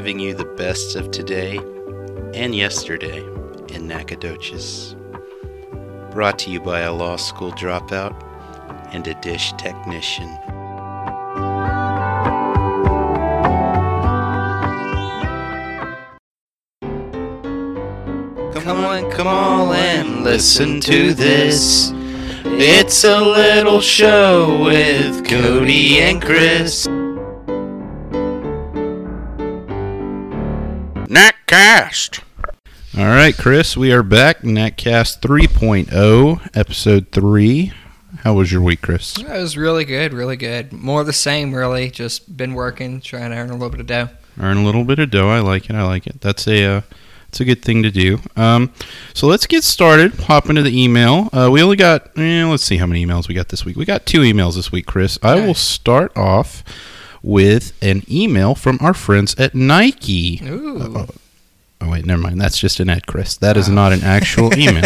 giving you the best of today and yesterday in Nacogdoches. Brought to you by a law school dropout and a dish technician. Come on, come on and listen to this. It's a little show with Cody and Chris. Natcast. All right, Chris, we are back. Natcast 3.0, episode 3. How was your week, Chris? That was really good, really good. More of the same, really. Just been working, trying to earn a little bit of dough. Earn a little bit of dough. I like it. I like it. That's a uh, it's a good thing to do. Um, so let's get started. Hop into the email. Uh, we only got. Eh, let's see how many emails we got this week. We got two emails this week, Chris. I will start off with an email from our friends at Nike. Ooh. Oh wait, never mind. That's just an ad, Chris. That is Oh. not an actual email.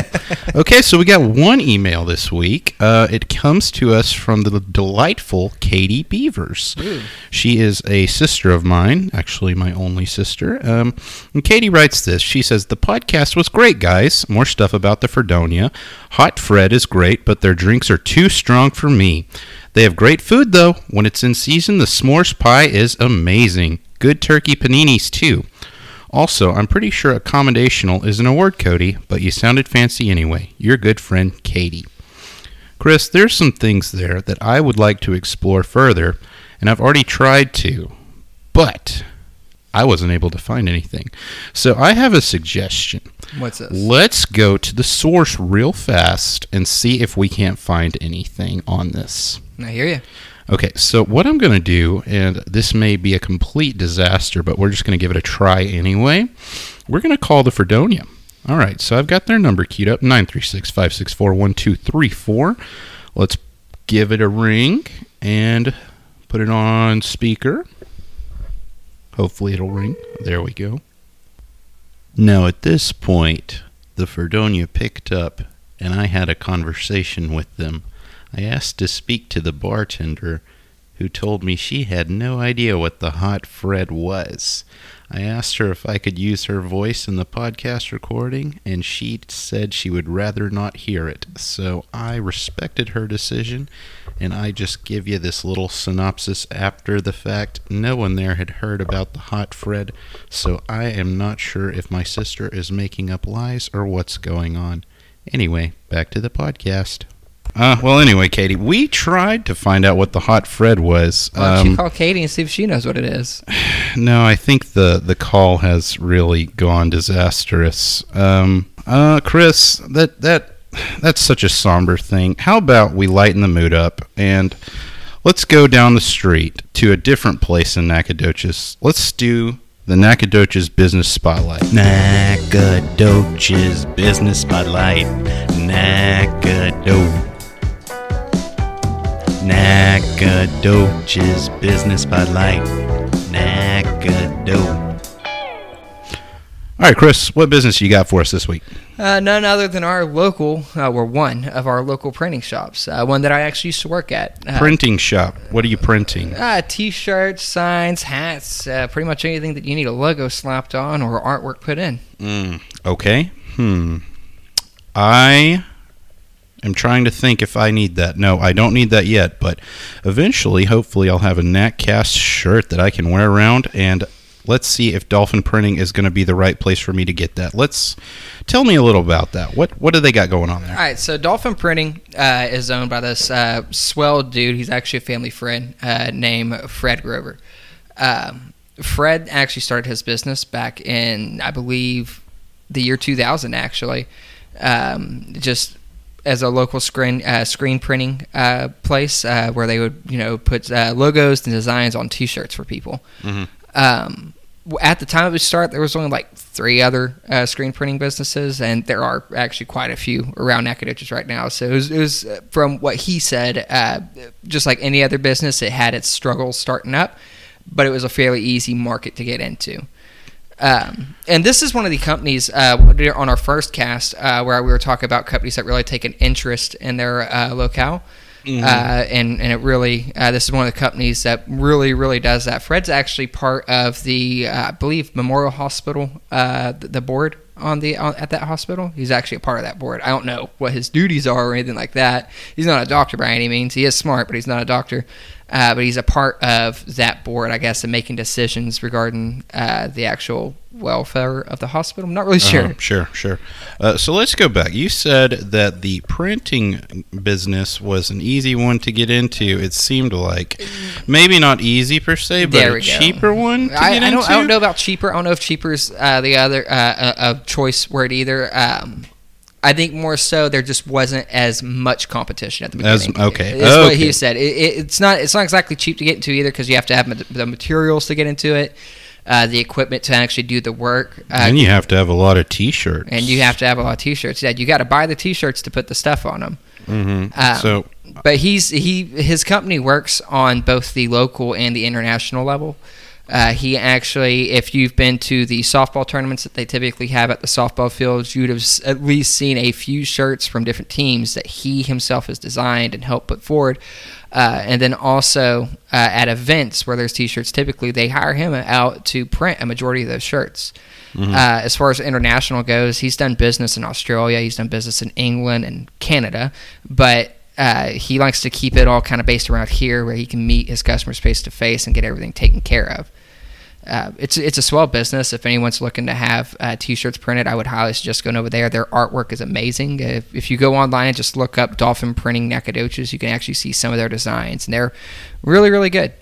okay, so we got one email this week. Uh, it comes to us from the delightful Katie Beavers. Ooh. She is a sister of mine, actually my only sister. Um, and Katie writes this. She says the podcast was great, guys. More stuff about the Fredonia. Hot Fred is great, but their drinks are too strong for me. They have great food though. When it's in season, the s'mores pie is amazing. Good turkey paninis too. Also, I'm pretty sure accommodational isn't a word, Cody, but you sounded fancy anyway. Your good friend, Katie. Chris, there's some things there that I would like to explore further, and I've already tried to, but I wasn't able to find anything. So I have a suggestion. What's this? Let's go to the source real fast and see if we can't find anything on this. I hear you. Okay, so what I'm going to do, and this may be a complete disaster, but we're just going to give it a try anyway. We're going to call the Fredonia. All right, so I've got their number queued up 936 564 1234. Let's give it a ring and put it on speaker. Hopefully it'll ring. There we go. Now, at this point, the Fredonia picked up, and I had a conversation with them. I asked to speak to the bartender, who told me she had no idea what the hot Fred was. I asked her if I could use her voice in the podcast recording, and she said she would rather not hear it. So I respected her decision, and I just give you this little synopsis after the fact. No one there had heard about the hot Fred, so I am not sure if my sister is making up lies or what's going on. Anyway, back to the podcast. Uh, well, anyway, Katie, we tried to find out what the hot Fred was. Why don't you Um, call Katie and see if she knows what it is? no, I think the the call has really gone disastrous. Um, uh, Chris, that that that's such a somber thing. How about we lighten the mood up and let's go down the street to a different place in Nacogdoches. Let's do the Nacogdoches Business Spotlight. Nacogdoches Business Spotlight. Nacogdoches. Nacogdoches Business Spotlight. Nacogdoches. All right, Chris, what business you got for us this week? Uh, none other than our local, uh, or one of our local printing shops. Uh, one that I actually used to work at. Uh, Printing shop. What are you printing? Uh, t-shirts, signs, hats, uh, pretty much anything that you need a logo slapped on or artwork put in. Mm, okay. Hmm. I am trying to think if I need that. No, I don't need that yet, but eventually, hopefully, I'll have a Natcast shirt that I can wear around and let's see if Dolphin Printing is going to be the right place for me to get that. Let's tell me a little about that. What what do they got going on there? all right so Dolphin Printing uh, is owned by this uh, swell dude. He's actually a family friend uh, named Fred Grover. Um, Fred actually started his business back in, I believe, the year 2000. Actually, um, just as a local screen uh, screen printing uh, place uh, where they would, you know, put uh, logos and designs on T-shirts for people. Mhm. Um, at the time of his start, there was only like three other uh, screen printing businesses, and there are actually quite a few around Nacogdoches right now. So it was, it was uh, from what he said, uh, just like any other business, it had its struggles starting up, but it was a fairly easy market to get into. Um, and this is one of the companies uh, on our first cast uh, where we were talking about companies that really take an interest in their uh, locale. Mhm. uh, and and it really uh, this is one of the companies that really really does that. Fred's actually part of the uh, I believe Memorial Hospital, uh, the, the board on the on, at that hospital. He's actually a part of that board. I don't know what his duties are or anything like that. He's not a doctor by any means. He is smart, but he's not a doctor. Uh, but he's a part of that board, I guess, and making decisions regarding uh, the actual welfare of the hospital. I'm not really sure. Uh-huh, sure, sure. Uh, so let's go back. You said that the printing business was an easy one to get into. It seemed like maybe not easy per se, but a go. cheaper one to I, get I don't. into. I don't know about cheaper. I don't know if cheaper's uh, the other uh, a, a choice word either. Um, I think more so there just wasn't as much competition at the As- beginning. okay, is what he said. It, it, it's not. It's not exactly cheap to get into either because you have to have the materials to get into it, uh, the equipment to actually do the work. Uh, and you have to have a lot of T-shirts. and you have to have a lot of t-shirts. Yeah, you got to buy the t-shirts to put the stuff on them. hmm Um, so But he's he his company works on both the local and the international level. Uh, he actually, if you've been to the softball tournaments that they typically have at the softball fields, you'd have at least seen a few shirts from different teams that he himself has designed and helped put forward. Uh, and then also uh, at events where there's t-shirts, typically they hire him out to print a majority of those shirts. Uh, as far as international goes, he's done business in Australia, he's done business in England and Canada, but uh, he likes to keep it all kind of based around here where he can meet his customers face to face and get everything taken care of. Uh, it's it's a swell business. If anyone's looking to have uh, t-shirts printed, I would highly suggest going over there. Their artwork is amazing. If, if you go online and just look up Dolphin Printing Nacogdoches, you can actually see some of their designs, and they're really really good.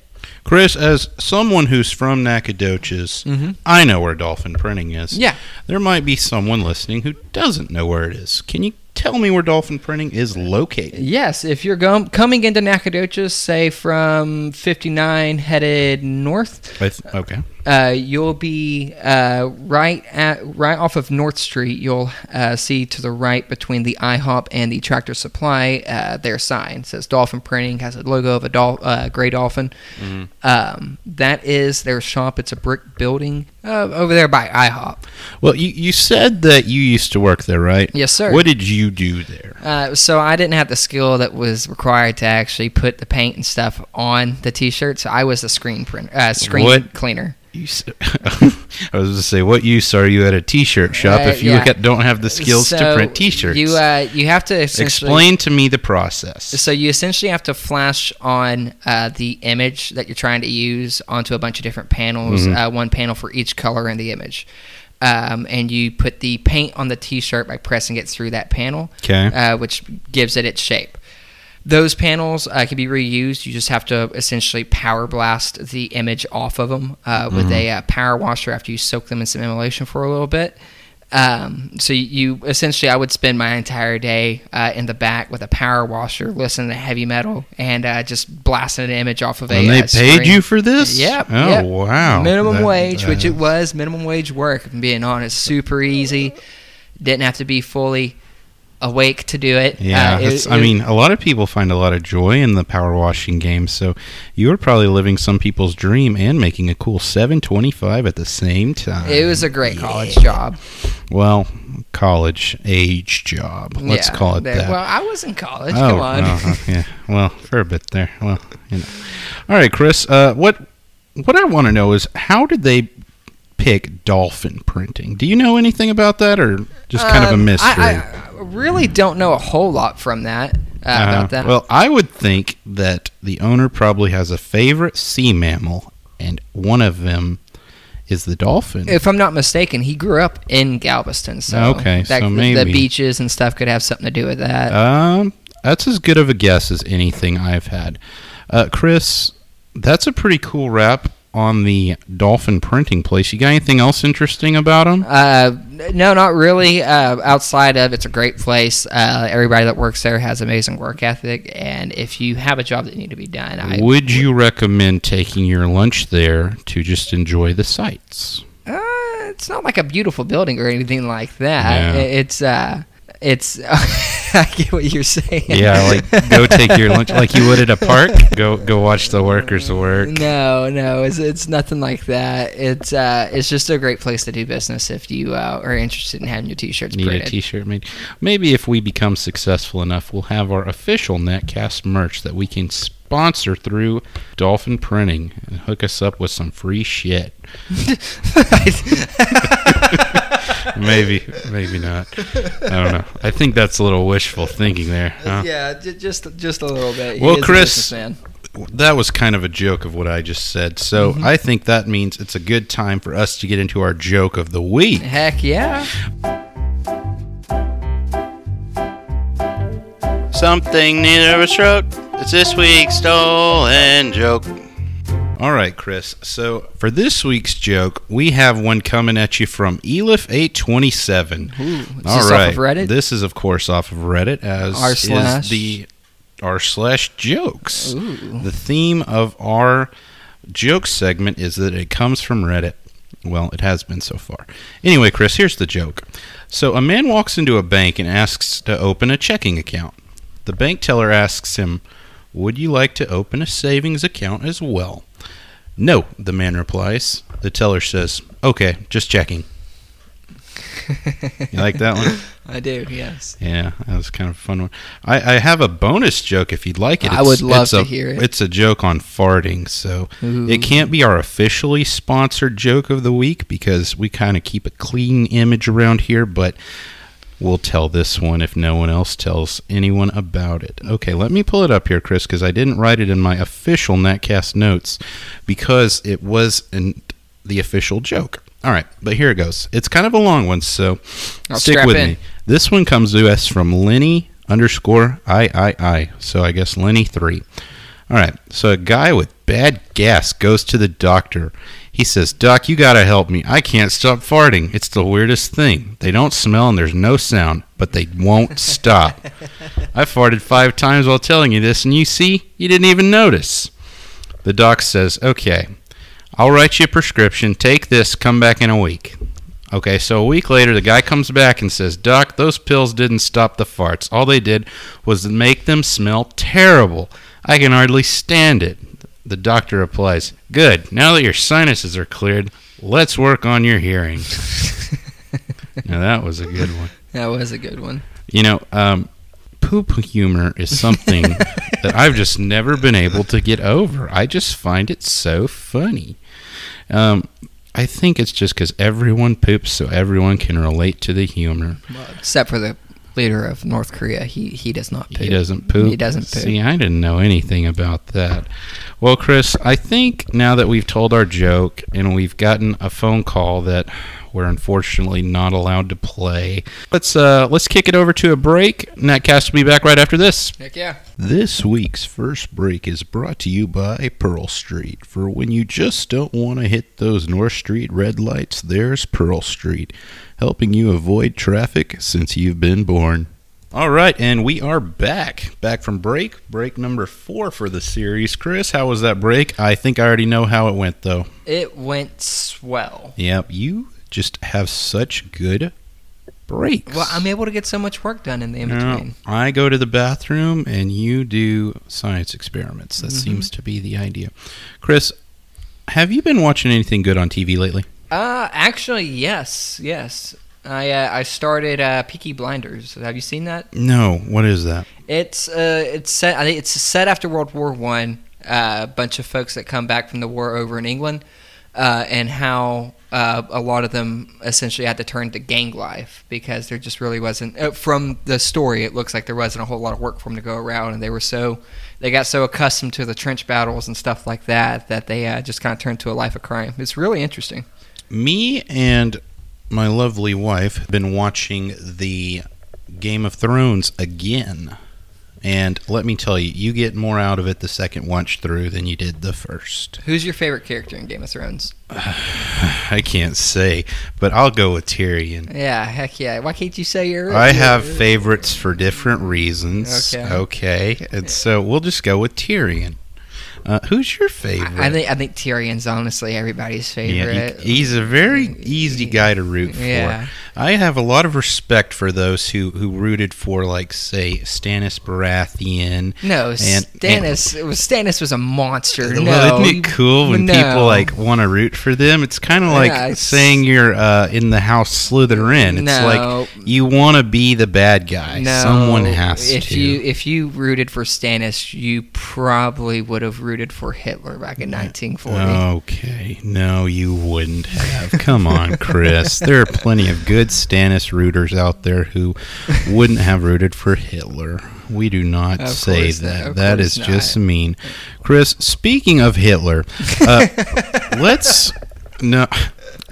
Chris, as someone who's from Nacogdoches, Mhm. I know where Dolphin Printing is. Yeah. There might be someone listening who doesn't know where it is. Can you tell me where Dolphin Printing is located? Yes, if you're go- coming into Nacogdoches, say from 59 headed north, I th- okay. Uh, you'll be uh, right at right off of North Street. You'll uh, see to the right between the IHOP and the Tractor Supply uh, their sign It says Dolphin Printing has a logo of a dol- uh, gray dolphin. Um, that is their shop. It's a brick building uh, over there by IHOP. Well, you, you said that you used to work there, right? Yes, sir. What did you do there? Uh, so I didn't have the skill that was required to actually put the paint and stuff on the T-shirts. I was a screen print, uh, screen What? cleaner. S- I was going to say, what use are you at a T-shirt shop Uh, if you yeah. don't have the skills to print T-shirts? You uh, you have to Explain to me the process. So you essentially have to flash on uh, the image that you're trying to use onto a bunch of different panels, Mhm. uh, one panel for each color in the image. Um, and you put the paint on the T-shirt by pressing it through that panel, Okay. uh, which gives it its shape. Those panels uh, can be reused. You just have to essentially power blast the image off of them uh, with a uh, power washer after you soak them in some emulation for a little bit. Um, so you essentially, I would spend my entire day uh, in the back with a power washer, listening to heavy metal, and uh, just blasting an image off of a. and they uh, paid screen. you for this? Yep. Oh, yep. wow. Minimum That- wage, which it was minimum wage work. Being honest, super easy. Didn't have to be fully awake to do it. Yeah, Uh, it- I it- mean, a lot of people find a lot of joy in the power washing game. So you were probably living some people's dream and making a cool seven twenty five at the same time. it was a great college job. well, college age job. Let's Yeah, call it there- that. Well, I was in college. oh, Come on. uh, yeah. Well, for a bit there. Well, you know. All right, Chris. Uh, what what I want to know is how did they pick dolphin printing? Do you know anything about that, or just kind of a Um, mystery? I, I really don't know a whole lot from that uh, about that. Well, I would think that the owner probably has a favorite sea mammal, and one of them is the dolphin. if I'm not mistaken, he grew up in Galveston, so Okay, that, so the beaches and stuff could have something to do with that. um, that's as good of a guess as anything I've had. Uh, Chris, that's a pretty cool wrap on the dolphin printing place. You got anything else interesting about them? Uh, no, not really. Uh, outside of it's a great place. Uh, everybody that works there has amazing work ethic, and if you have a job that need to be done, I would you recommend taking your lunch there to just enjoy the sights? Uh, it's not like a beautiful building or anything like that. Yeah. It's uh, It's I get what you're saying. Yeah, like go take your lunch like you would at a park. Go go watch the workers work. No, no, it's it's nothing like that. It's uh, it's just a great place to do business if you uh, are interested in having your t-shirts Need printed. a T-shirt made. Maybe if we become successful enough, we'll have our official Natcast merch that we can sponsor through Dolphin Printing and hook us up with some free shit. maybe, maybe not. I don't know. I think that's a little wishful thinking there. Huh? yeah, j- just just a little bit. He Well, Chris- businessman. That was kind of a joke of what I just said. So mm-hmm. I think that means it's a good time for us to get into our joke of the week. Heck yeah. Something neither of us wrote. It's this week's stolen joke. All right, Chris. So for this week's joke, we have one coming at you from Elif827. Ooh, is All this right. off of Reddit? This is, of course, off of Reddit, as R is slash- the r slash jokes. Ooh. The theme of our joke segment is that it comes from Reddit. Well, it has been so far. Anyway, Chris, here's the joke. So, a man walks into a bank and asks to open a checking account. The bank teller asks him, Would you like to open a savings account as well? No, the man replies. The teller says, Okay, just checking. You like that one? I do. Yes. Yeah, that was kind of a fun one. I, I have a bonus joke if you'd like it. I would love it's to a, hear it. It's a joke on farting, so Ooh. it can't be our officially sponsored joke of the week because we kind of keep a clean image around here, but we'll tell this one if no one else tells anyone about it. Okay, let me pull it up here, Chris, because I didn't write it in my official Natcast notes because it was in the official joke. All right, but here it goes. It's kind of a long one, so I'll stick with in. me. This one comes to us from Lenny underscore I I I. So I guess Lenny three. All right. So a guy with bad gas goes to the doctor. He says, "Doc, you gotta help me. I can't stop farting. It's the weirdest thing. They don't smell and there's no sound, but they won't stop. I farted five times while telling you this, and you see, you didn't even notice." The doc says, "Okay, I'll write you a prescription. Take this. Come back in a week." Okay, so a week later, the guy comes back and says, Doc, those pills didn't stop the farts. All they did was make them smell terrible. I can hardly stand it. The doctor replies, Good. Now that your sinuses are cleared, let's work on your hearing. now, that was a good one. That was a good one. You know, um, poop humor is something that I've just never been able to get over. I just find it so funny. Um, I think it's just because everyone poops, so everyone can relate to the humor. Except for the leader of North Korea, he he does not poop. He doesn't poop. He doesn't poop. See, I didn't know anything about that. Well, Chris, I think now that we've told our joke and we've gotten a phone call that we're unfortunately not allowed to play, let's uh let's kick it over to a break. Natcast will be back right after this. Heck yeah. This week's first break is brought to you by Pearl Street. For when you just don't want to hit those North Street red lights, there's Pearl Street, helping you avoid traffic since you've been born. All right, and we are back. Back from break. Break number four for the series. Chris, how was that break? I think I already know how it went, though. It went swell. Yep, you just have such good breaks. Well, I'm able to get so much work done in the in Now, between. I go to the bathroom and you do science experiments. That Mhm. seems to be the idea. Chris, have you been watching anything good on TV lately? Uh, actually, yes, yes. I uh, I started uh, Peaky Blinders. Have you seen that? No. What is that? It's uh, it's set. I think it's set after World War One. Uh, a bunch of folks that come back from the war over in England, uh, and how uh, a lot of them essentially had to turn to gang life because there just really wasn't. Uh, from the story, it looks like there wasn't a whole lot of work for them to go around, and they were so they got so accustomed to the trench battles and stuff like that that they uh, just kind of turned to a life of crime. It's really interesting. Me and my lovely wife have been watching the Game of Thrones again. And let me tell you, you get more out of it the second watch through than you did the first. Who's your favorite character in Game of Thrones? I can't say, but I'll go with Tyrion. Yeah, heck yeah. Why can't you say your? I have favorites for different reasons. Okay. Okay. And so we'll just go with Tyrion. Uh, who's your favorite? I think I think Tyrion's honestly everybody's yeah, favorite. he- he's a very easy guy to root for. Yeah. I have a lot of respect for those who, who rooted for, like, say, Stannis Baratheon. No, And- Stannis. it was Stannis was a monster. No, well, isn't it cool when no. people like want to root for them? It's kind of like Yeah, saying you're uh, in the house Slytherin. It's No. like you want to be the bad guy. No, Someone has if to. you if you rooted for Stannis, you probably would have rooted for Hitler back in 1940. Okay, no, you wouldn't have. Come on, Chris. There are plenty of good Stannis rooters out there who wouldn't have rooted for Hitler. We do not Of say course not. that. That is just not. mean. Chris, speaking of Hitler, uh, let's no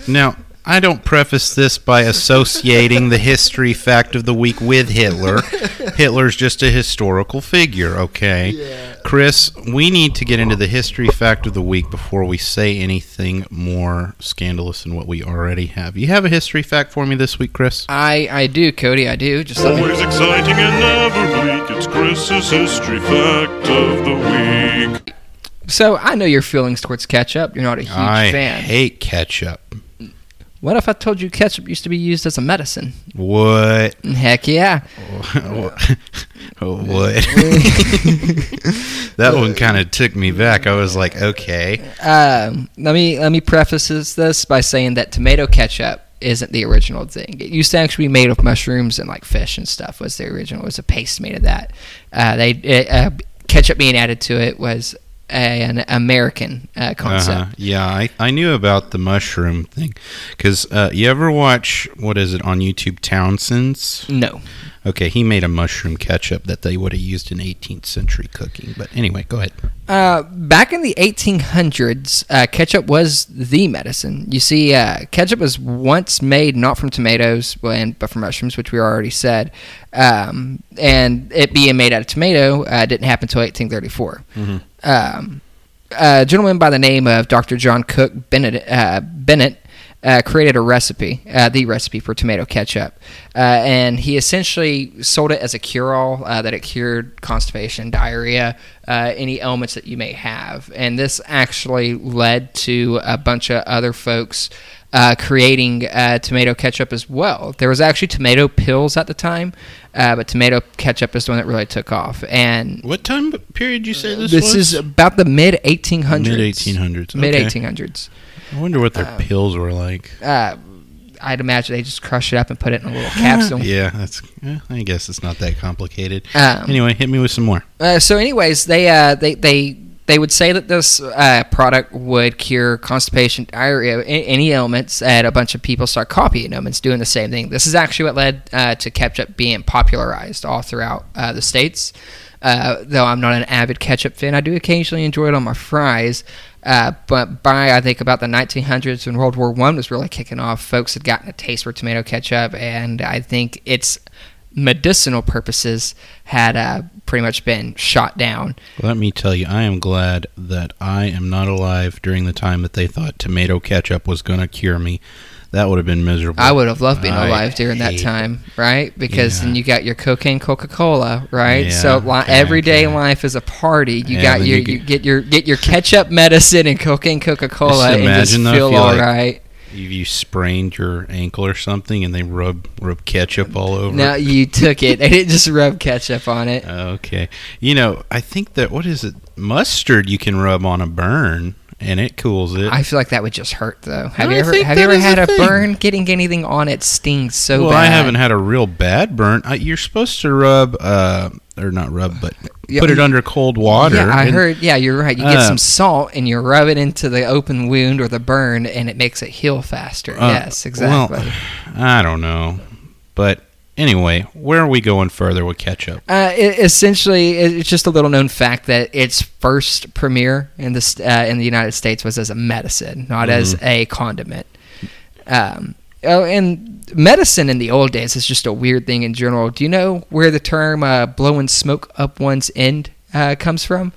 now. I don't preface this by associating the history fact of the week with Hitler. Hitler's just a historical figure, okay? Chris, we need to get into the history fact of the week before we say anything more scandalous than what we already have. You have a history fact for me this week, Chris? I I do, Cody. I do. Just let me. Always exciting and never bleak. It's Chris's history fact of the week. So I know your feelings towards ketchup. You're not a huge I fan. I hate ketchup. What if I told you ketchup used to be used as a medicine? What? Heck yeah. what? that one kind of took me back. I was like, okay. Um, let me let me preface this, this by saying that tomato ketchup isn't the original thing. It used to actually be made of mushrooms and like fish and stuff. Was the original? It was a paste made of that. Uh, they it, uh, ketchup being added to it was a, an American uh, concept. Uh-huh. Yeah, I, I knew about the mushroom thing. Because uh, you ever watch, what is it, on YouTube, Townsend's? No. Okay, he made a mushroom ketchup that they would have used in 18th century cooking. But anyway, go ahead. Uh, back in the 1800s, uh, ketchup was the medicine. You see, uh, ketchup was once made not from tomatoes, and, but from mushrooms, which we already said. Um, and it being made out of tomato uh, didn't happen until 1834. Um, a gentleman by the name of Dr. John Cook Bennett, uh, Bennett uh, created a recipe, uh, the recipe for tomato ketchup, uh, and he essentially sold it as a cure-all uh, that it cured constipation, diarrhea, uh, any ailments that you may have. And this actually led to a bunch of other folks uh, creating uh, tomato ketchup as well. There was actually tomato pills at the time, uh, but tomato ketchup is the one that really took off. And What time period you say this, this was? is about the mid 1800s. Mid 1800s. Mid okay. 1800s. I wonder what their Um, pills were like. uh, I'd imagine they just crush it up and put it in a little capsule. Yeah, that's. I guess it's not that complicated. Um, anyway, hit me with some more. uh, so, anyways, they uh, they they they would say that this uh, product would cure constipation, diarrhea, any ailments, and a bunch of people start copying them and doing the same thing. This is actually what led uh, to ketchup being popularized all throughout uh, the states. Uh, though I'm not an avid ketchup fan, I do occasionally enjoy it on my fries. Uh, but by I think about the 1900s when World War One was really kicking off, folks had gotten a taste for tomato ketchup, and I think its medicinal purposes had uh, pretty much been shot down. Let me tell you, I am glad that I am not alive during the time that they thought tomato ketchup was going to cure me. That would have been miserable. I would have loved being I alive during that time, right? Because Yeah. then you got your cocaine, Coca Cola, right? Yeah, so li- everyday okay. life is a party. You Yeah, got your you you, get- your get your ketchup medicine and cocaine, Coca Cola, and just imagine though if feel you, all like, right. You, you sprained your ankle or something, and they rub rub ketchup all over. Now you took it. They didn't just rub ketchup on it. Okay, you know, I think that what is it? Mustard you can rub on a burn, and it cools it. I feel like that would just hurt though. Have you ever have you ever had a a, thing. burn? Getting anything on it stings so well, bad. I haven't had a real bad burn. I, you're supposed to rub, uh, or not rub, but Yeah, put it under cold water. Yeah, I and- heard. Yeah, you're right. You get Uh, some salt and you rub it into the open wound or the burn, and it makes it heal faster. Uh, yes, exactly. Well, I don't know, but anyway, where are we going further with ketchup? Uh, it, essentially, it's just a little known fact that its first premiere in the uh, in the United States was as a medicine, not as Mm-hmm. a condiment. Um, oh, and medicine in the old days is just a weird thing in general. Do you know where the term uh, "blowing smoke up one's end" uh, comes from?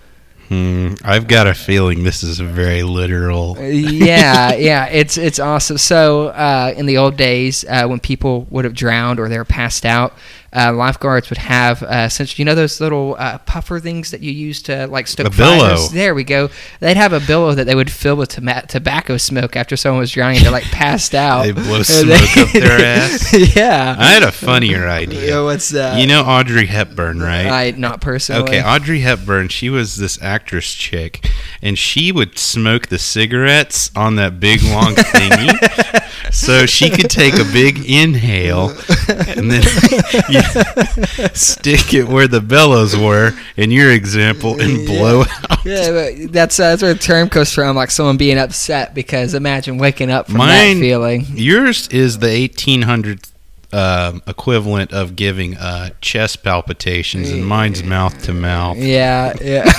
Hmm, I've got a feeling this is very literal. yeah, yeah, it's it's awesome. So uh, in the old days, uh, when people would have drowned or they were passed out, uh, lifeguards would have uh, since you know those little uh, puffer things that you use to like stoke A billow. fires? There we go. They'd have a billow that they would fill with toma- tobacco smoke after someone was drowning. They're like passed out. They blow smoke up their ass? yeah. I had a funnier idea. Yeah, what's that? You know Audrey Hepburn, right? I not personally. Okay, Audrey Hepburn, she was this actress chick, and she would smoke the cigarettes on that big long thingy. so she could take a big inhale and then stick it where the bellows were, in your example, and blow out. Yeah, but that's uh, that's where the term comes from, like someone being upset because imagine waking up from Mine- that feeling. Yours is the 1800 um, equivalent of giving uh, chest palpitations, and mine's mouth to mouth. Yeah, yeah.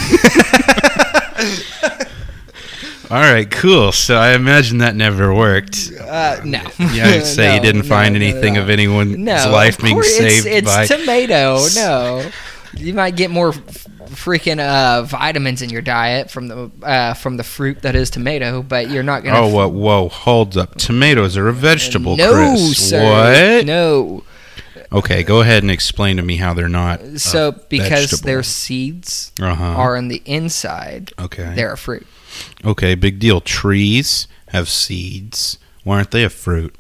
All right, cool. So I imagine that never worked. Uh, no. Yeah, I'd say you didn't no, find anything no. of anyone's no, life being course, saved it's, by. tomato. No, you might get more freaking uh, vitamins in your diet from the uh, from the fruit that is tomato, but you're not gonna. oh, whoa, whoa, hold up. Tomatoes are a vegetable, no, Chris. sir. What? No. Okay, go ahead and explain to me how they're not. So because vegetable. their seeds uh-huh. are on the inside, okay. they're a fruit. Okay, big deal. Trees have seeds. Why aren't they a fruit?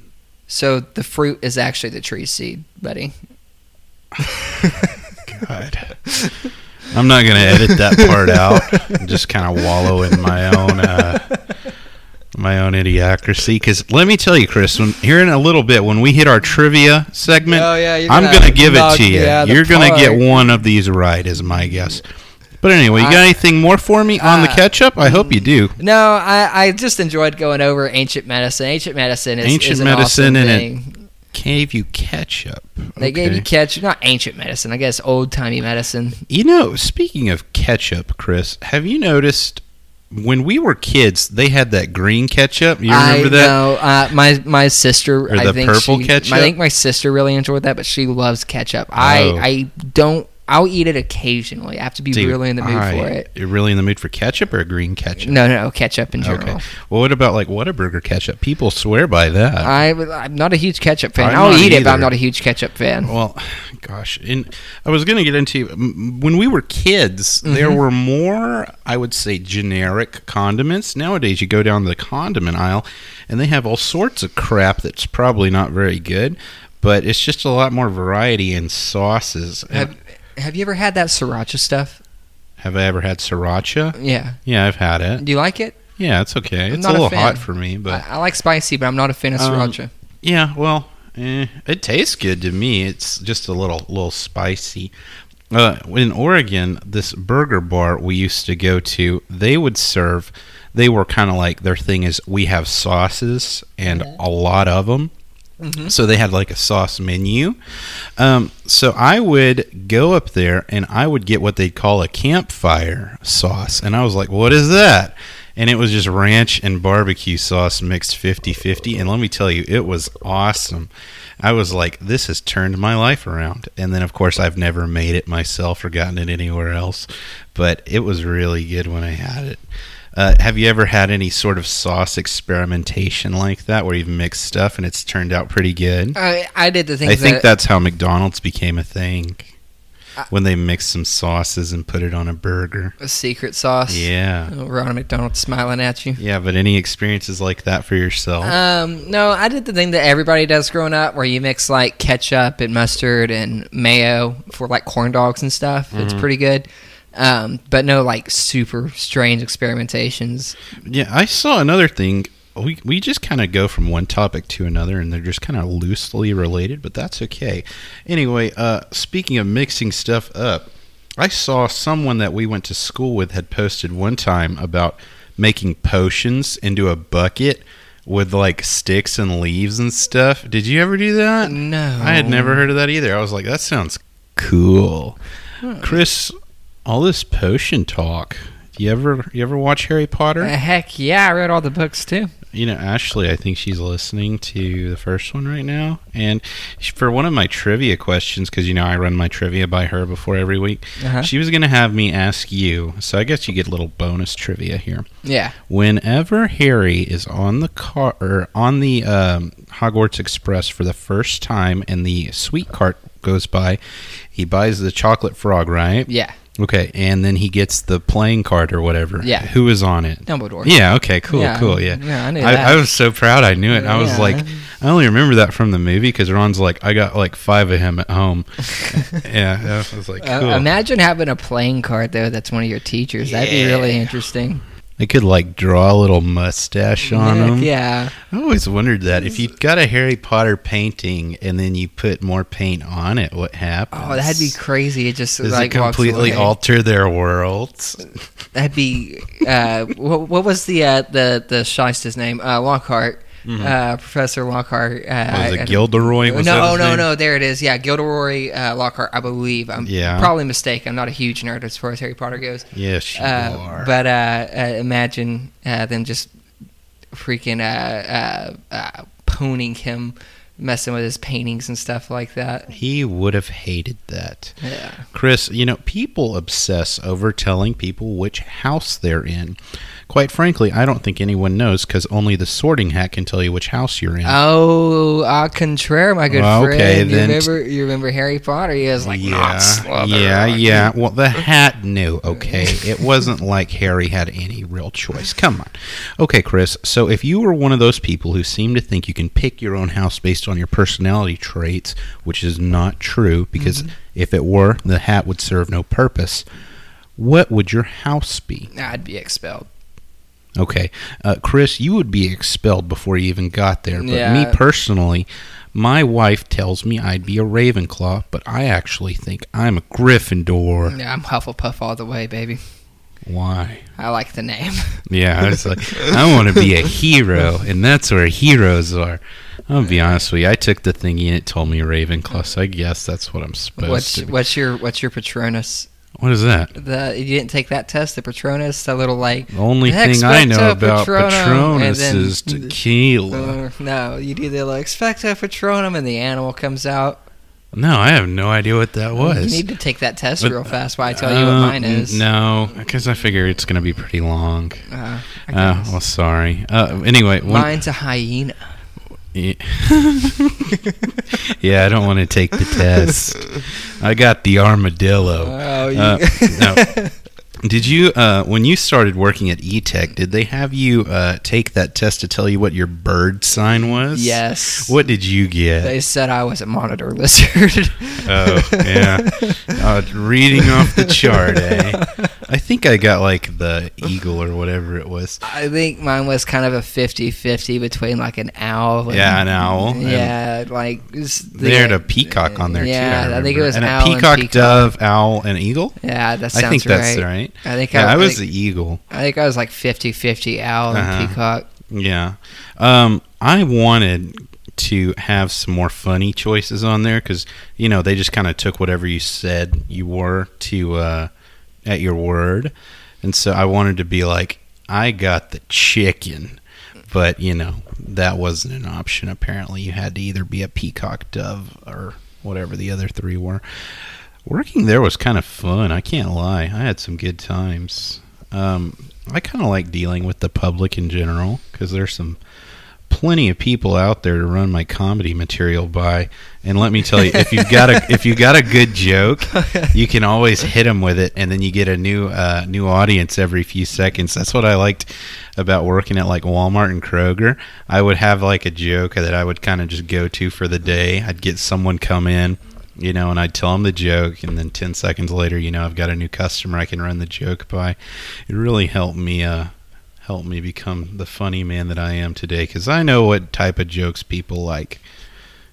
So the fruit is actually the tree seed, buddy. God. I'm not going to edit that part out. and just kind of wallow in my own uh, my own idiocracy. Because let me tell you, Chris, when, here in a little bit, when we hit our trivia segment, Oh, yeah, I'm gonna give it to you. me out of the You're going to get one of these right, is my guess. But anyway, you got I- anything more for me on the Uh, ketchup? I hope you do. No, I, I just enjoyed going over ancient medicine. Ancient medicine is Ancient is an medicine awesome and it- thing. Gave you ketchup. They gave you ketchup, not ancient medicine. I guess old timey medicine. You know, speaking of ketchup, Chris, have you noticed when we were kids, they had that green ketchup? You remember I that? know. Uh, my my sister. Or I the think purple she, ketchup? I think my sister really enjoyed that, but she loves ketchup. I Oh. I don't. I'll eat it occasionally. I have to be Dude, really in the mood I- for it. You're really in the mood for ketchup or green ketchup? No, no, no ketchup in general. Okay. Well, what about like Whataburger ketchup? People swear by that. I, I'm not a huge ketchup fan. I'm I'll not eat it, but I'm not a huge ketchup fan. well, gosh, and I was going to get into when we were kids. There Mm-hmm. were more, I would say, generic condiments. Nowadays, you go down the condiment aisle, and they have all sorts of crap that's probably not very good. But it's just a lot more variety in sauces. And Have Have you ever had that sriracha stuff? have I ever had sriracha? Yeah. Yeah, I've had it. Do you like it? Yeah, it's okay. I'm It's a not a little hot for me, but I, I like spicy, but I'm not a fan of Um, sriracha. Yeah, well, eh, it tastes good to me. It's just a little little spicy. Uh, in Oregon, this burger bar we used to go to, they would serve. They were kind of like their thing is we have sauces and a lot of them. Mhm. So they had like a sauce menu. Um, so I would go up there and I would get what they'd call a campfire sauce. And I was like, what is that? And it was just ranch and barbecue sauce mixed 50 50. And let me tell you, it was awesome. I was like, this has turned my life around. And then, of course, I've never made it myself or gotten it anywhere else. But it was really good when I had it. Uh, have you ever had any sort of sauce experimentation like that where you've mixed stuff and it's turned out pretty good? I, I did the thing. I think that's how McDonald's became a thing. I- When they mixed some sauces and put it on a burger. a secret sauce. Yeah. Oh, Ronald McDonald smiling at you. Yeah, but any experiences like that for yourself? Um, no, I did the thing that everybody does growing up, where you mix like ketchup and mustard and mayo for like corn dogs and stuff. It's Mm-hmm. pretty good. Um, but no like super strange experimentations. Yeah, I saw another thing. We we just kind of go from one topic to another, and they're just kind of loosely related, but that's okay. Anyway, uh, speaking of mixing stuff up, I saw someone that we went to school with had posted one time about making potions into a bucket with like sticks and leaves and stuff. Did you ever do that? No, I had never heard of that either. I was like, that sounds cool. Chris, all this potion talk. You ever you ever watch Harry Potter? Uh, heck yeah, I read all the books too. You know, Ashley, I think she's listening to the first one right now. And for one of my trivia questions, because, you know, I run my trivia by her before every week, Uh-huh. she was going to have me ask you. So I guess you get a little bonus trivia here. Yeah. Whenever Harry is on the car or on the um, Hogwarts Express for the first time and the sweet cart goes by. He buys the chocolate frog, right? Yeah, Okay, and then he gets the playing card or whatever. Yeah. Who is on it? Dumbledore. Yeah. Okay. Cool. Yeah, cool. Yeah. yeah, I knew I, that. I was so proud. I knew it. I was Yeah. like, I only remember that from the movie because Ron's like, I got like five of him at home. yeah. I was like, Uh, imagine having a playing card though. That's one of your teachers. That'd be really interesting. They could like draw a little mustache on him. Yeah. I always wondered that if you got a Harry Potter painting and then you put more paint on it, what happens? Oh, that'd be crazy. It just Does like it completely alter their worlds? That'd be. Uh, what, what was the uh, the the shyster's name? Uh, Lockhart. Uh, Professor Lockhart. Uh, Mm-hmm. Was it Gilderoy? Was no, his no, name? no. There it is. Yeah, Gilderoy uh, Lockhart. I believe. I'm Yeah. probably mistaken. I'm not a huge nerd as far as Harry Potter goes. Yes, you Uh, are. but uh, uh, imagine uh, them just freaking uh, uh, uh, ponying him, messing with his paintings and stuff like that. he would have hated that. Yeah. Chris, you know, people obsess over telling people which house they're in. Quite frankly, I don't think anyone knows because only the sorting hat can tell you which house you're in. Oh, au contraire, my good Well, friend. okay, you then- remember? You remember Harry Potter? He was like, yeah, yeah, yeah. Well, the hat knew. Okay, it wasn't like Harry had any real choice. Come on. Okay, Chris. So if you were one of those people who seem to think you can pick your own house based on your personality traits, which is not true, because Mm-hmm. if it were, the hat would serve no purpose. What would your house be? I'd be expelled. Okay, uh, Chris, you would be expelled before you even got there. But Yeah. me personally, my wife tells me I'd be a Ravenclaw, but I actually think I'm a Gryffindor. Yeah, I'm Hufflepuff all the way, baby. Why? I like the name. Yeah, I was like, I want to be a hero, and that's where heroes are. I'll be honest with you. I took the thingy and it told me Ravenclaw, so I guess that's what I'm supposed what's to. Be. what's your what's your Patronus? What is that? The you didn't take that test, the Patronus, the little like. The only thing I know about Patronum, Patronus then- is tequila. Uh, no, you do the like expecto Patronum, and the animal comes out. No, I have no idea what that was. You need to take that test But- real fast while I tell you what Uh, mine is. No, because I figure it's going to be pretty long. Uh, I Uh, well, sorry. Uh, anyway, one, Mine's a hyena. Yeah. yeah, I don't want to take the test. I got the armadillo. Oh, you. Uh, no. Did you, uh, when you started working at E-Tech, did they have you uh, take that test to tell you what your bird sign was? yes. What did you get? They said I was a monitor lizard. Oh, yeah. Uh, reading off the chart, eh? I think I got like the eagle or whatever it was. I think mine was kind of a 50-50 between like an owl. And, Yeah, an owl. and Yeah, like it's the- They had a peacock on there yeah, too. I think it was and owl a and peacock, peacock. dove, owl, and eagle. Yeah, that sounds I think that's right. right. I think Yeah, I, I was think, the eagle. I think I was like 50-50 owl Uh-huh. and peacock. Yeah. Um, I wanted to have some more funny choices on there because you know they just kind of took whatever you said you were to uh, at your word, and so I wanted to be like, I got the chicken, but you know that wasn't an option. Apparently, you had to either be a peacock, dove, or whatever the other three were. Working there was kind of fun. I can't lie. I had some good times. Um, I kind of like dealing with the public in general because there's some plenty of people out there to run my comedy material by. And let me tell you, if you've got a if you got a good joke, you can always hit them with it, and then you get a new uh, new audience every few seconds. That's what I liked about working at like Walmart and Kroger. I would have like a joke that I would kind of just go to for the day. I'd get someone come in. You know, and I'd tell them the joke, and then ten seconds later, you know, I've got a new customer I can run the joke by. It really helped me uh, help me become the funny man that I am today because I know what type of jokes people like.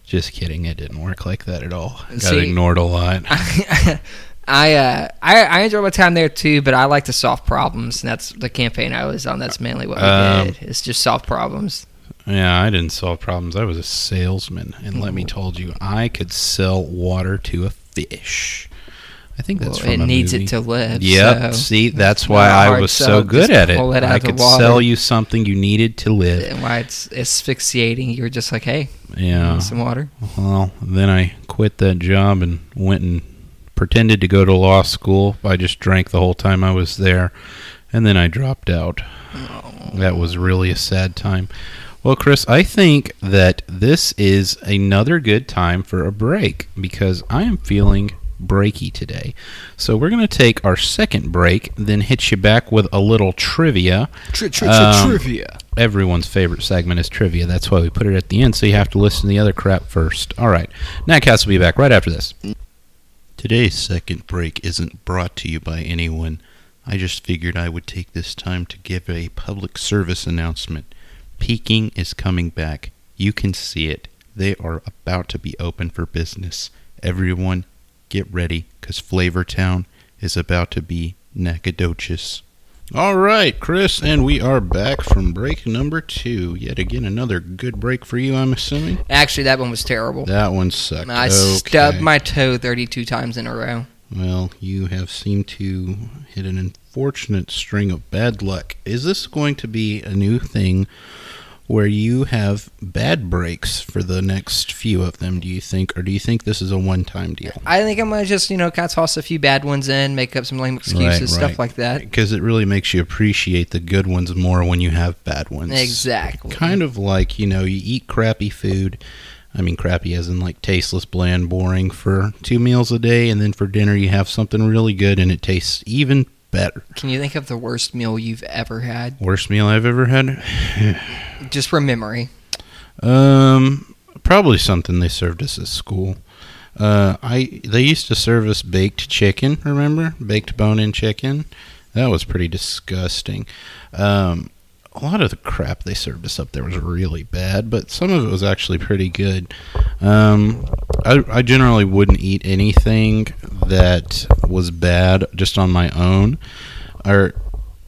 Just kidding, it didn't work like that at all. Got See- ignored a lot. I, uh, I I enjoy my time there too, but I like to solve problems, and that's the campaign I was on. That's mainly what we Um, did. It's just solve problems. Yeah, I didn't solve problems. I was a salesman, and let me told you, I could sell water to a fish. I think that's Well, from it a needs movie. it to live. Yep. so- See, that's why not a I hard was so good at it. it I could water. sell you something you needed to live. and why it's asphyxiating. You were just like, hey, Yeah. some water. Well, then I quit that job and went and pretended to go to law school. I just drank the whole time I was there, and then I dropped out. That was really a sad time. Well, Chris, I think that this is another good time for a break because I am feeling breaky today. So we're going to take our second break, then hit you back with a little trivia. Um, Trivia. Everyone's favorite segment is trivia. That's why we put it at the end, so you have to listen to the other crap first. All right. Natcast will be back right after this. Today's second break isn't brought to you by anyone. I just figured I would take this time to give a public service announcement. Peking is coming back. You can see it. They are about to be open for business. Everyone, get ready, because Flavortown is about to be Nacogdoches. All right, Chris, and we are back from break number two. Yet again, another good break for you, I'm assuming. Actually, that one was terrible. That one sucked. I Okay. stubbed my toe 32 times in a row. Well, you have seemed to hit an unfortunate string of bad luck. Is this going to be a new thing where you have bad breaks for the next few of them, do you think? Or do you think this is a one time deal? I think I'm gonna just you know kind of toss a few bad ones in, make up some lame excuses, Right, stuff right. like that. Because it really makes you appreciate the good ones more when you have bad ones. Exactly. Kind of like, you know, you eat crappy food. I mean, crappy as in like tasteless, bland, boring for two meals a day, and then for dinner you have something really good and it tastes even better. Can you think of the worst meal you've ever had, Worst meal I've ever had? just from memory? Um, probably something they served us at school. Uh, I they used to serve us baked chicken. Remember baked bone-in chicken? That was pretty disgusting. Um, a lot of the crap they served us up there was really bad, but some of it was actually pretty good. Um, I, I generally wouldn't eat anything that was bad just on my own. Or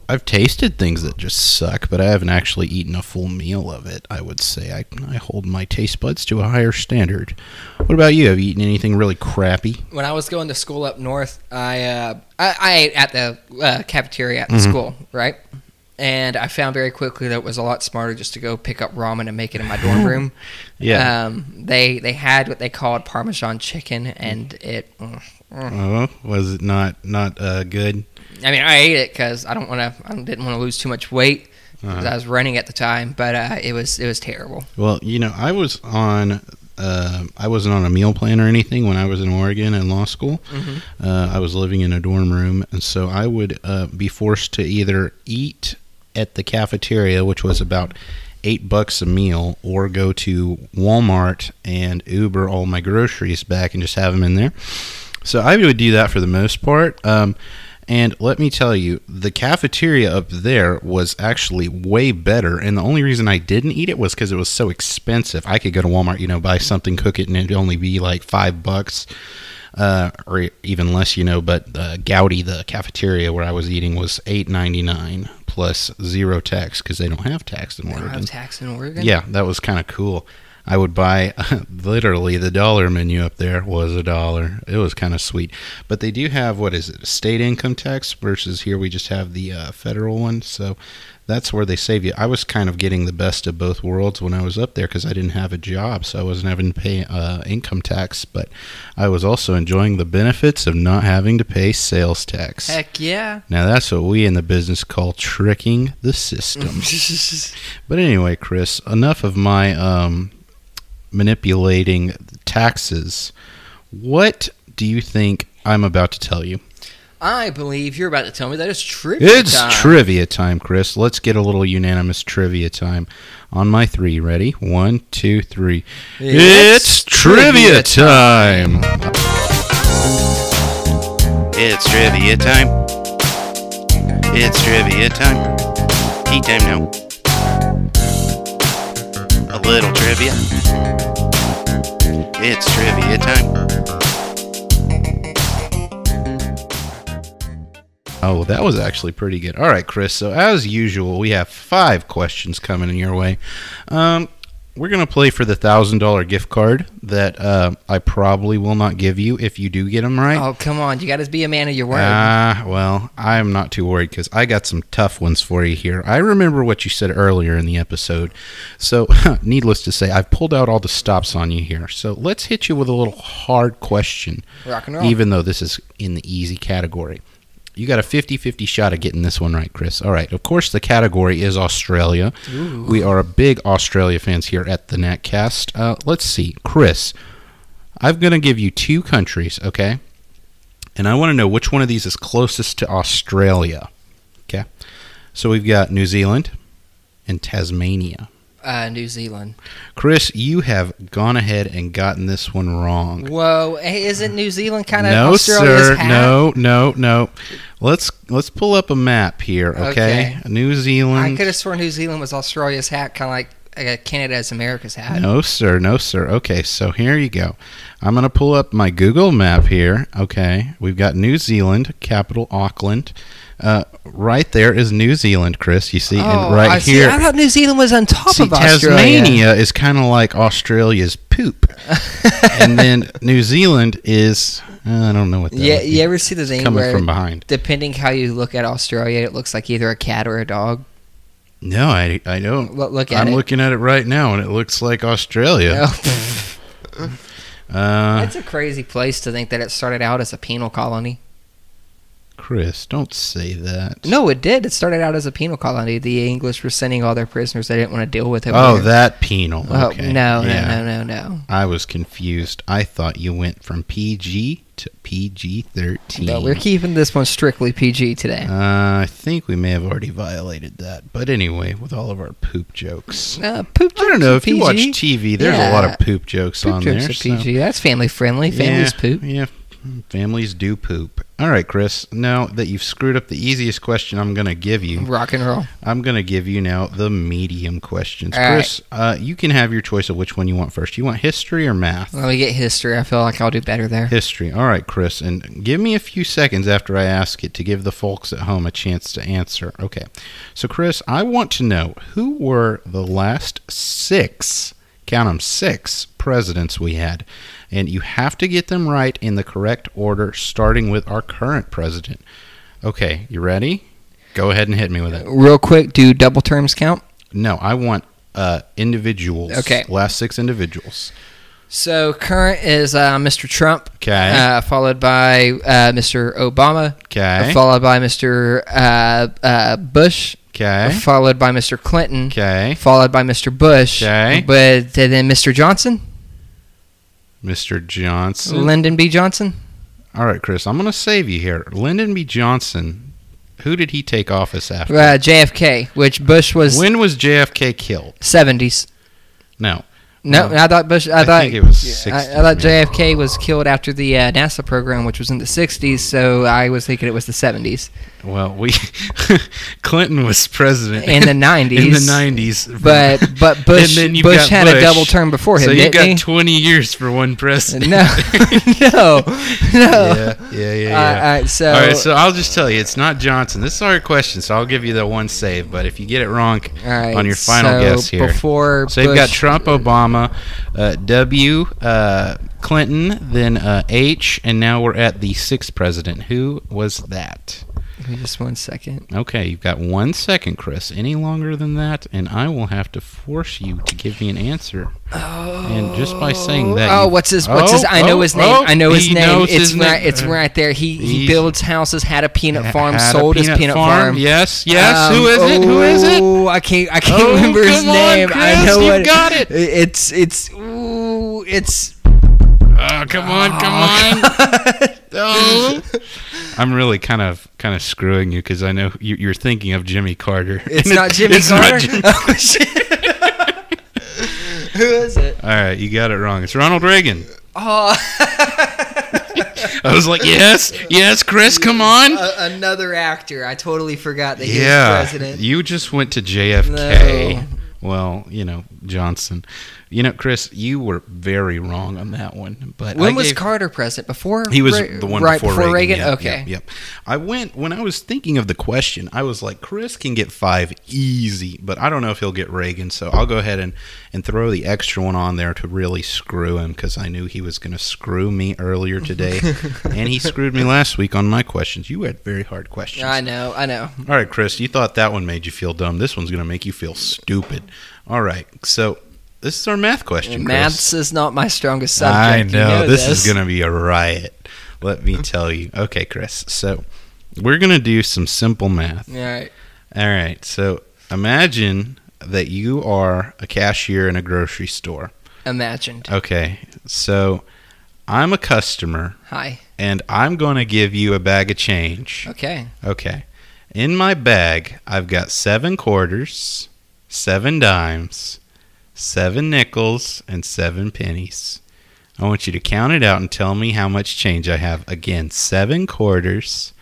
I've tasted things that just suck, but I haven't actually eaten a full meal of it. I would say I, I hold my taste buds to a higher standard. What about you? Have you eaten anything really crappy? When I was going to school up north, I uh, I, I ate at the uh, cafeteria at the Mhm. school, right? And I found very quickly that it was a lot smarter just to go pick up ramen and make it in my dorm room. Yeah. Um, they they had what they called Parmesan chicken, and it. mm, mm. Oh, was it not not uh, good? I mean, I ate it because I don't want to. I didn't want to lose too much weight Uh-huh. I was running at the time, but uh, it was it was terrible. Well, you know, I was on. Uh, I wasn't on a meal plan or anything when I was in Oregon in law school. Mhm. Uh, I was living in a dorm room, and so I would uh, be forced to either eat at the cafeteria, which was about eight bucks a meal, or go to Walmart and Uber all my groceries back and just have them in there. So I would do that for the most part. Um, and let me tell you, the cafeteria up there was actually way better. And the only reason I didn't eat it was because it was so expensive. I could go to Walmart, you know, buy something, cook it, and it'd only be like five bucks. Uh, or even less, you know. But uh, Gowdy, the cafeteria where I was eating, was eight ninety nine plus zero tax because they don't have tax in They don't Oregon. have tax in Oregon. Yeah, that was kind of cool. I would buy literally the dollar menu up there was a dollar. It was kind of sweet. But they do have what is it, state income tax versus here we just have the uh, federal one. So that's where they save you. I was kind of getting the best of both worlds when I was up there because I didn't have a job, so I wasn't having to pay uh, income tax. But I was also enjoying the benefits of not having to pay sales tax. Heck yeah. Now that's what we in the business call tricking the system. But anyway, Chris, enough of my um, manipulating taxes. What do you think I'm about to tell you? I believe you're about to tell me that it's trivia It's time. trivia time, Chris. Let's get a little unanimous trivia time. On my three, ready? One, two, three. It's, trivia time. It's trivia time. It's trivia time. Tea time now. A little trivia. It's trivia time. Oh, that was actually pretty good. All right, Chris. So as usual, we have five questions coming in your way. Um, we're gonna play for the thousand dollar gift card that uh, I probably will not give you if you do get them right. Oh come on, you got to be a man of your word. Ah, well, I'm not too worried because I got some tough ones for you here. I remember what you said earlier in the episode. So, needless to say, I've pulled out all the stops on you here. So, let's hit you with a little hard question, Rock and roll. even though this is in the easy category. You got a 50 50 shot of getting this one right, Chris. All right. Of course, the category is Australia. We are a big Australia fans here at the Natcast. Uh, let's see. Chris, I'm going to give you two countries, okay? And I want to know which one of these is closest to Australia. Okay. So we've got New Zealand and Tasmania. Uh, New Zealand. Chris, you have gone ahead and gotten this one wrong. Whoa, hey, isn't New Zealand kind of no, Australia's sir. hat? No, no, no. Let's let's pull up a map here, okay? Okay. New Zealand. I could have sworn New Zealand was Australia's hat, kind of like Canada is America's hat. No, sir. No, sir. Okay, so here you go. I'm going to pull up my Google map here. Okay, we've got New Zealand, capital Auckland. Uh, right there is New Zealand, Chris. You see, Oh, and right I see. here. I thought New Zealand was on top See, of Australia. Tasmania is kind of like Australia's poop, and then New Zealand is uh, I don't know what that. Yeah, you ever see the thing coming from behind. depending how you look at Australia, it looks like either a cat or a dog? No, I, I don't. Look, look at I'm it. looking at it right now, and it looks like Australia. Oh, Uh, That's a crazy place to think that it started out as a penal colony. Chris, don't say that. No, it did. It started out as a penal colony. The English were sending all their prisoners they didn't want to deal with. over Oh, that penal. Oh, Okay. no, yeah. no, no, no, no. I was confused. I thought you went from PG to PG 13. No, we're keeping this one strictly PG today. uh, I think we may have already violated that. But anyway, with all of our poop jokes. Uh, poop I don't know. If you watch TV, there's a lot of poop jokes Poop on jokes there. are so- PG. That's family friendly. Families yeah, poop. Yeah, families do poop. All right, Chris. Now that you've screwed up the easiest question I'm going to give you, Rock and roll. I'm going to give you now the medium questions. All right. Chris, uh, you can have your choice of which one you want first. You want history or math? Let me get history. I feel like I'll do better there. History. All right, Chris. And give me a few seconds after I ask it to give the folks at home a chance to answer. Okay. So, Chris, I want to know who were the last six, count them, six presidents we had. And you have to get them right in the correct order, starting with our current president. Okay, you ready? Go ahead and hit me with it. Real quick, do double terms count? No, I want uh, individuals. Okay. Last six individuals. So current is uh, Mr. Trump, Okay. uh, followed by uh, Mr. Obama, Okay. followed by Mr. Uh, uh, Bush, Okay. followed by Mr. Clinton, Okay. followed by Mr. Bush, Okay. but then Mr. Johnson, Mr. Johnson. Lyndon B. Johnson. All right, Chris, I'm going to save you here. Lyndon B. Johnson, who did he take office after? Uh, JFK, which Bush was when was JFK killed? 70s. No. No, No. I thought Bush. I, I thought think it was I, I thought. JFK was killed after the uh, NASA program, which was in the 60s. So I was thinking it was the 70s Well, we Clinton was president in the 90s. in the 90s. But but Bush Bush had a double term before him, so you got he? 20 years for one president. no, no, no. yeah, yeah, yeah. yeah. Uh, uh, so, All right, so I'll just tell you, it's not Johnson. This is our question, so I'll give you the one save. But if you get it wrong right, on your final so guess here, before so you've got Trump, Obama, uh, W, uh, Clinton, then uh, H, and now we're at the sixth president. Who was that? Give me Just one second. Okay, you've got one second, Chris. Any longer than that, and I will have to force you to give me an answer. And just by saying that, Oh, you- what's his? What's his? Oh, I know oh, his name. oh, I know his name. It's his right. name. It's right there. He he builds houses. Had a peanut farm. Sold his peanut farm. Yes, yes. Um, Who is it? Who is it? Oh, I can't. I can't Oh, remember his on, name. I Chris, know you what. got it. It's it's. Ooh, it's. Oh, come on, come on. Oh. I'm really kind of kind of screwing you because I know you, you're thinking of Jimmy Carter. It's not Jimmy it's not Carter. Jimmy- Oh, shit. Who is it? All right, you got it wrong. It's Ronald Reagan. Oh. I was like, yes, yes, Chris, come on. A- another actor. I totally forgot that he was president. you just went to JFK. No. Well, you know Johnson. You know, Chris, you were very wrong on that one. But When I was gave- Carter president? Before He was Re- the one right before, Reagan. Yep, okay. Yep, yep. I went when I was thinking of the question. I was like, Chris can get five easy, but I don't know if he'll get Reagan. So I'll go ahead and and throw the extra one on there to really screw him because I knew he was going to screw me earlier today, and he screwed me last week on my questions. You had very hard questions. I know. I know. All right, Chris, you thought that one made you feel dumb. This one's going to make you feel stupid. All right, so this is our math question. Chris. Maths is not my strongest subject. I You know, know this, is going to be a riot. Let me tell you. Okay, Chris. So We're gonna do some simple math. All right. All right. So imagine that you are a cashier in a grocery store. Imagined. Okay. So I'm a customer Hi. and I'm going to give you a bag of change. Okay. Okay. In my bag, I've got seven quarters, seven dimes, seven nickels, and seven pennies. I want you to count it out and tell me how much change I have. Again, seven quarters,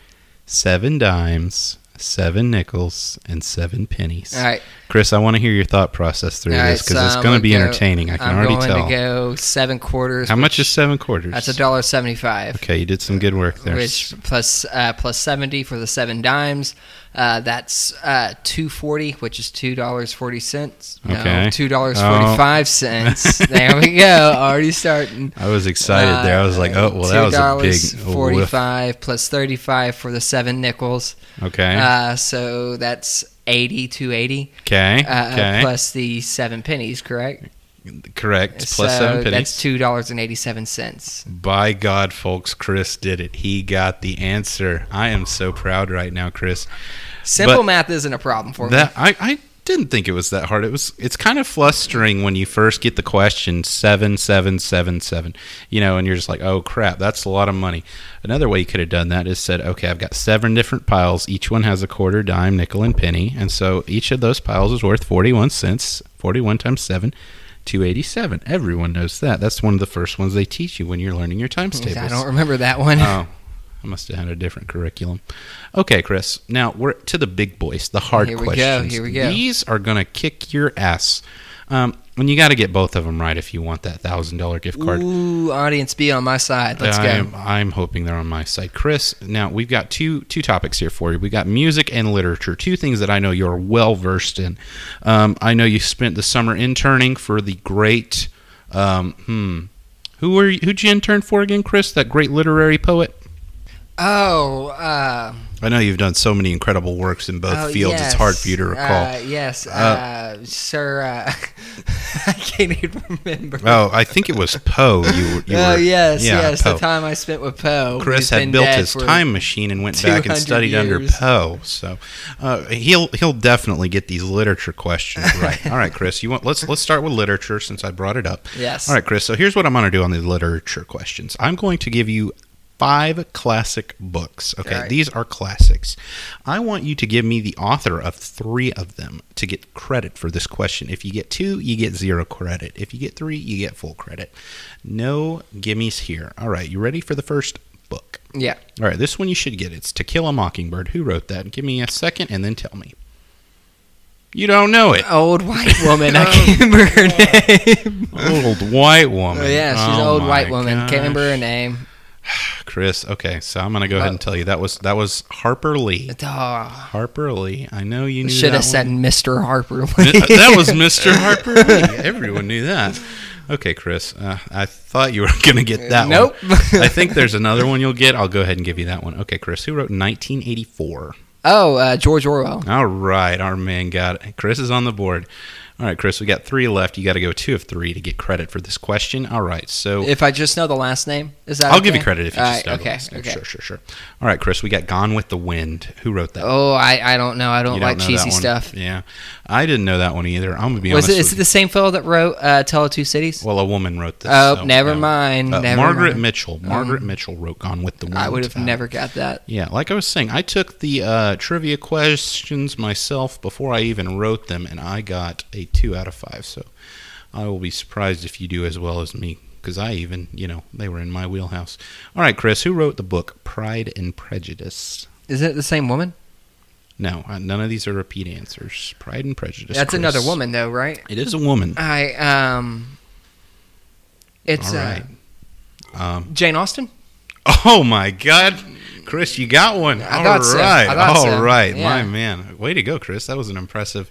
seven dimes, seven nickels, and seven pennies. All right. Chris, I want to hear your thought process through All this because so it's going to be go- entertaining. I can I'm already going tell. to go seven quarters. How much is seven quarters? That's a dollar seventy-five. Okay, you did some good work there. Which plus uh, plus seventy for the seven dimes. Uh, that's uh, two forty, which is two dollars forty cents. Okay. No, two dollars Oh. forty-five cents. there we go. Already starting. I was excited there. I was like, oh, well, that was a big whiff. forty-five plus thirty-five for the seven nickels. Okay. Uh, so that's eighty to eighty. okay. Uh, okay. Plus the seven pennies, correct? Correct. Plus so seven pennies. That's two dollars and eighty-seven cents. By God, folks, Chris did it. He got the answer. I am so proud right now, Chris. Simple But math isn't a problem for me. I, I didn't think it was that hard. It was. It's kind of flustering when you first get the question seven seven seven seven. You know, and you're just like, oh crap, that's a lot of money. Another way you could have done that is said, okay, I've got seven different piles. Each one has a quarter, dime, nickel, and penny, and so each of those piles is worth forty one cents. Forty one times seven. 287. Everyone knows that. That's one of the first ones they teach you when you're learning your times tables. I don't remember that one. Oh, I must have had a different curriculum. Okay, Chris. Now we're to the big boys, the hard Here we go, here we go. These are gonna kick your ass, um, and you got to get both of them right if you want that thousand dollar gift card. Ooh, audience, be on my side. Let's I'm, go. I'm hoping they're on my side, Chris. Now we've got two two topics here for you. We got music and literature, two things that I know you're well versed in. Um, I know you spent the summer interning for the great. Um, hmm, who were you, who'd you intern for again, Chris? That great literary poet. Oh, uh, I know you've done so many incredible works in both oh, fields. yes. It's hard for you to recall. Uh, yes, uh, sir. Uh, I can't even remember. oh, I think it was Poe. You, you oh were, yes, yeah, yes. Poe. The time I spent with Poe. Chris had built his time machine and went back and 200 studied under. Poe. So uh, he'll he'll definitely get these literature questions right. All right, Chris. You want let's let's start with literature since I brought it up. Yes. All right, Chris. So here's what I'm going to do on the literature questions. I'm going to give you five classic books. Okay, right. these are classics. I want you to give me the author of three of them to get credit for this question. If you get two, you get zero credit. If you get three, you get full credit. No gimmies here. All right, you ready for the first book? Yeah. All right, this one you should get. It's To Kill a Mockingbird. Who wrote that? Give me a second and then tell me. You don't know it. Old white woman. I can't remember her name. Old white woman. Oh, yeah, she's an Oh old white woman. Can't remember her name. Chris. Okay, so I'm gonna go ahead and Oh. tell you that was that was Harper Lee. Oh, Harper Lee. I know you knew should have said one. Mr. Harper. Lee. that was Mr. Harper Lee. Everyone knew that. Okay, Chris. Uh, I thought you were gonna get that Nope. one. I think there's another one you'll get. I'll go ahead and give you that one. Okay, Chris. Who wrote 1984? Oh, uh, George Orwell. All right, our man got it. Chris is on the board. All right, Chris, we got three left. You got to go two of three to get credit for this question. All right, so If I just know the last name, is that I'll okay? give you credit if you All just right, know the okay, last name. okay. Sure, sure, sure. All right, Chris, we got Gone with the Wind. Who wrote that? Oh, I, I don't know. I don't You like cheesy stuff. Yeah, I didn't know that one either. I'm gonna be Was honest. it? Is it the same fellow that wrote uh, "Tale of Two Cities"? Well, a woman wrote this. oh, so, never yeah. mind. Uh, never Margaret mind. Mitchell. Margaret Um, Mitchell wrote Gone with the Wind. I would have Uh, never got that. Yeah, like I was saying, I took the uh, trivia questions myself before I even wrote them, and I got a two out of five. So I will be surprised if you do as well as me, because I even, you know, they were in my wheelhouse. All right, Chris, who wrote the book Pride and Prejudice? Is it the same woman? No, uh, none of these are repeat answers. Pride and Prejudice. That's Chris. another woman, though, right? It is a woman. I um, it's All right. uh, Um, Jane Austen. oh my God, Chris, you got one. I All thought so. All so. right, Yeah. my man. Way to go, Chris. That was an impressive.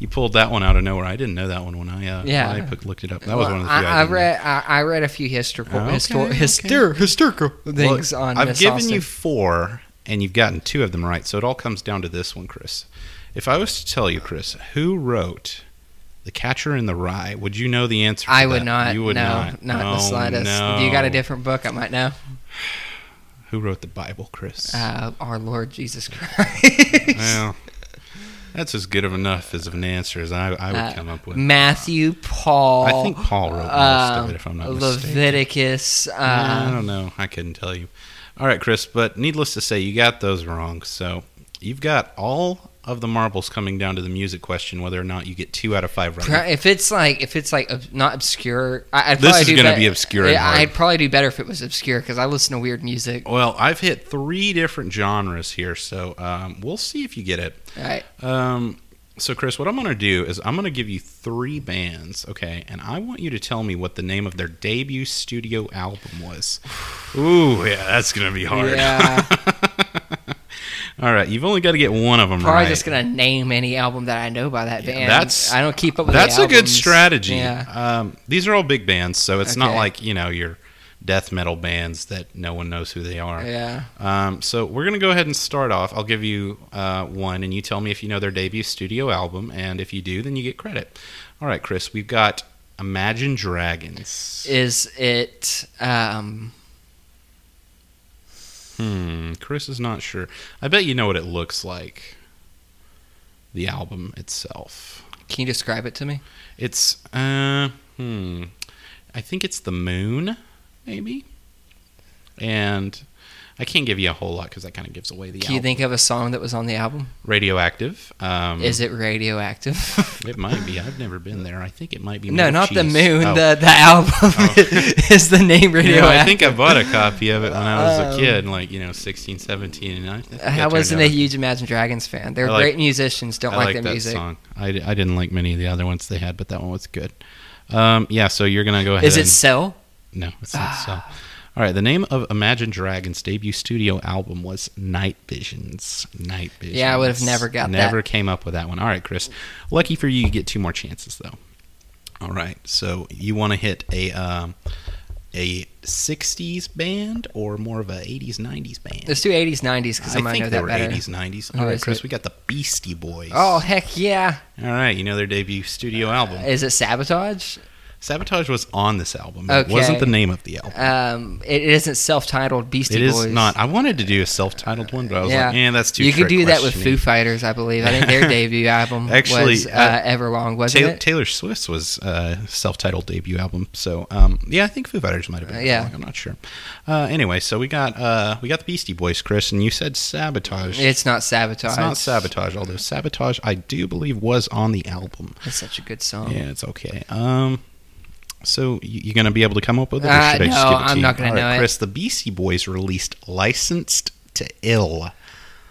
You pulled that one out of nowhere. I didn't know that one when I uh, Yeah. I put, looked it up. That was Well, one of the few I, I, read. I, I read a few historical, Oh, okay, histor- okay. hyster- historical Well, things on. I've given Austen. you four, and you've gotten two of them right. So it all comes down to this one, Chris. If I was to tell you, Chris, who wrote The Catcher in the Rye, would you know the answer? to I would that? not. You would no, not. not oh, the slightest. No. You got a different book? I might know. Who wrote the Bible, Chris? Uh, our Lord Jesus Christ. well, that's as good of enough as of an answer as I, I would Uh, come up with. Matthew, Paul. I think Paul wrote most um, of it, if I'm not mistaken. Leviticus. I Uh, don't know. I couldn't tell you. All right, Chris, but needless to say, you got those wrong. So you've got all of the marbles coming down to the music question, whether or not you get two out of five right. If it's like if it's like ob- not obscure, I, I'd This probably is do gonna bet- be obscure and Yeah, hard. I'd probably do better if it was obscure because I listen to weird music. Well, I've hit three different genres here, so um, we'll see if you get it. All right. Um, so, Chris, what I'm going to do is I'm going to give you three bands, okay? And I want you to tell me what the name of their debut studio album was. Ooh, yeah, that's going to be hard. Yeah. All right, you've only got to get one of them Probably right. just gonna name any album that I know by that band. that's- I don't keep up with. That's a good strategy. Yeah. Um, these are all big bands, so it's not like you know your death metal bands that no one knows who they are. Yeah. Um, so we're gonna go ahead and start off. I'll give you uh, one, and you tell me if you know their debut studio album, and if you do, then you get credit. All right, Chris, we've got Imagine Dragons. Is it? Um, Hmm, Chris is not sure. I bet you know what it looks like. The album itself. can you describe it to me? It's uh hmm. I think it's the moon, maybe. And I can't give you a whole lot because that kind of gives away the Can you think of a song that was on the album? Radioactive. Um, Is it radioactive? It might be. I've never been there. I think it might be. no, not the moon. Oh. The the album is the name You radioactive. know, I think I bought a copy of it when I was a Um, kid, like you know, 16, 17, and I, I wasn't a huge Imagine Dragons fan. They're like- great musicians. Don't I like, like their that music. song. I didn't like many of the other ones they had, but that one was good. Um, yeah, so you're gonna go ahead. Is it and- Cell? No, it's not so. All right, the name of Imagine Dragons' debut studio album was Night Visions. Night Visions. Yeah, I would have never got that. Never came up with that one. All right, Chris. Lucky for you, you get two more chances though. All right, so you want to hit a um, a '60s band or more of a '80s '90s band? Let's do 80s, 90s because I, I think know they that were better. 80s '90s. Who All right, is Chris, it? we got the Beastie Boys. Oh heck yeah! all right. You know their debut studio album. Is it Sabotage? Sabotage was on this album. It Okay. wasn't the name of the album. Um, it, it isn't self-titled Beastie It is Boys. not. I wanted to do a self-titled one, but I was Yeah. like, "Eh, that's too." you could do that with. Foo Fighters, I believe. I think their debut album Actually, was uh, uh, Everlong, wasn't Taylor, it? Taylor Swift's was uh, self-titled debut album. So, um, yeah, I think Foo Fighters might have been. Uh, yeah. I'm not sure. Uh, anyway, so we got uh, we got the Beastie Boys, Chris, and you said Sabotage. It's not Sabotage. It's not Sabotage, although Sabotage, I do believe, was on the album. It's such a good song. Yeah, it's okay. Um, so you, are gonna be able to come up with it? Or Uh, should I just no, give it to I'm you? not gonna All right, know it. Chris, the Beastie Boys released "Licensed to Ill."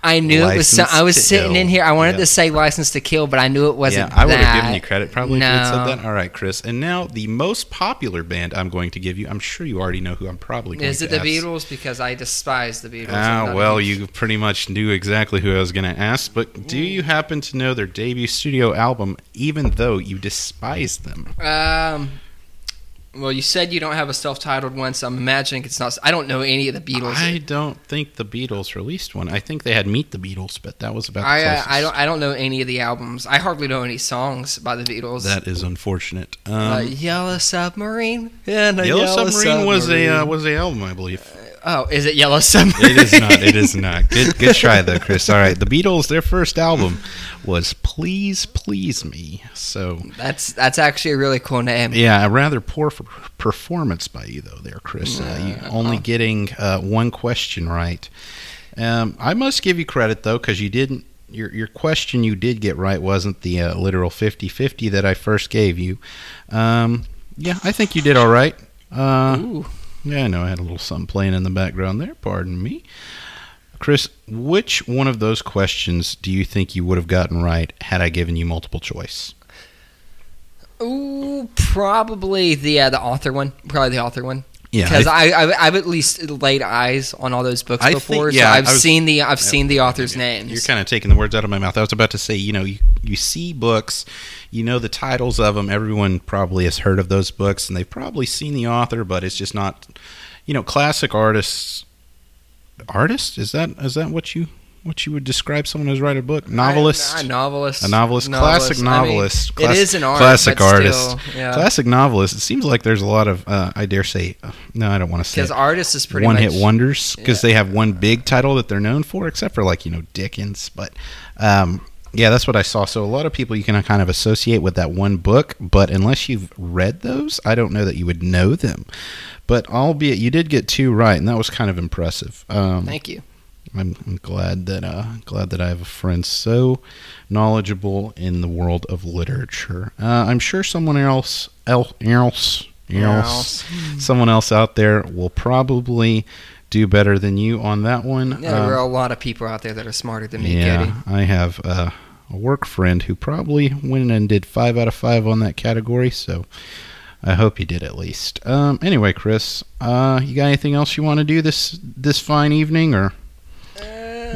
I knew it was. So, I was Licensed to sitting in here. I wanted Yeah. to say "License to Kill," but I knew it wasn't. yeah, I would have given you credit probably if you said that. All right, Chris. And now the most popular band I'm going to give you. I'm sure you already know who I'm probably going Is to it the. Beatles? Because I despise the Beatles. Ah, well, you pretty much knew exactly who I was going to ask. But do you happen to know their debut studio album, even though you despise them? Um. Well, you said you don't have a self-titled one, so I'm imagining it's not. I don't know any of the Beatles. I don't think the Beatles released one. I think they had Meet the Beatles, but that was about the I, uh. I don't I don't know any of the albums. I hardly know any songs by the Beatles. That is unfortunate. Um, uh, Yellow Submarine. Yeah, Yellow, Yellow, Submarine, was a uh, was a album, I believe. Oh, is it Yellow Submarine? It is not. It is not. Good, good try though, Chris. All right, the Beatles. Their first album was "Please Please Me." So That's that's actually a really cool name. yeah, a rather poor performance by you though, there, Chris. Uh, you only getting uh, one question right. Um, I must give you credit though, because you didn't. Your your question you did get right wasn't the uh, literal 50-50 that I first gave you. Um, yeah, I think you did all right. Uh, Ooh. Yeah, I know. I had a little something playing in the background there. Pardon me. Chris, which one of those questions do you think you would have gotten right had I given you multiple choice? Ooh, probably the uh, the author one. Probably the author one. Yeah, because I, I I've at least laid eyes on all those books I think- before, yeah, so I've was- seen the I've seen the authors' names. You're kind of taking the words out of my mouth. I was about to say, you know, you, you see books, you know the titles of them. Everyone probably has heard of those books, and they've probably seen the author, but it's just not, you know, classic artists. Artist is that is that what you what you would describe someone as write a book? Novelist. I- I- novelist. a novelist, classic I mean, novelist, it class- is an art, classic but artist, still, yeah. classic novelist. It seems like there's a lot of, uh, I dare say, uh, no, I don't want to say Because artist is pretty one much hit wonders because Yeah. they have one big title that they're known for, except for like you know Dickens. But um, yeah, that's what I saw. So a lot of people you can kind of associate with that one book, but unless you've read those, I don't know that you would know them. But albeit you did get two right, and that was kind of impressive. Um, Thank you. I'm, I'm glad that uh, glad that I have a friend so knowledgeable in the world of literature. Uh, I'm sure someone else else else, else someone else out there will probably do better than you on that one. Yeah, there Um, are a lot of people out there that are smarter than me, yeah, Cody. I have uh, a work friend who probably went and did five out of five on that category. So I hope he did at least. Um, anyway, Chris, uh, you got anything else you want to do this this fine evening, or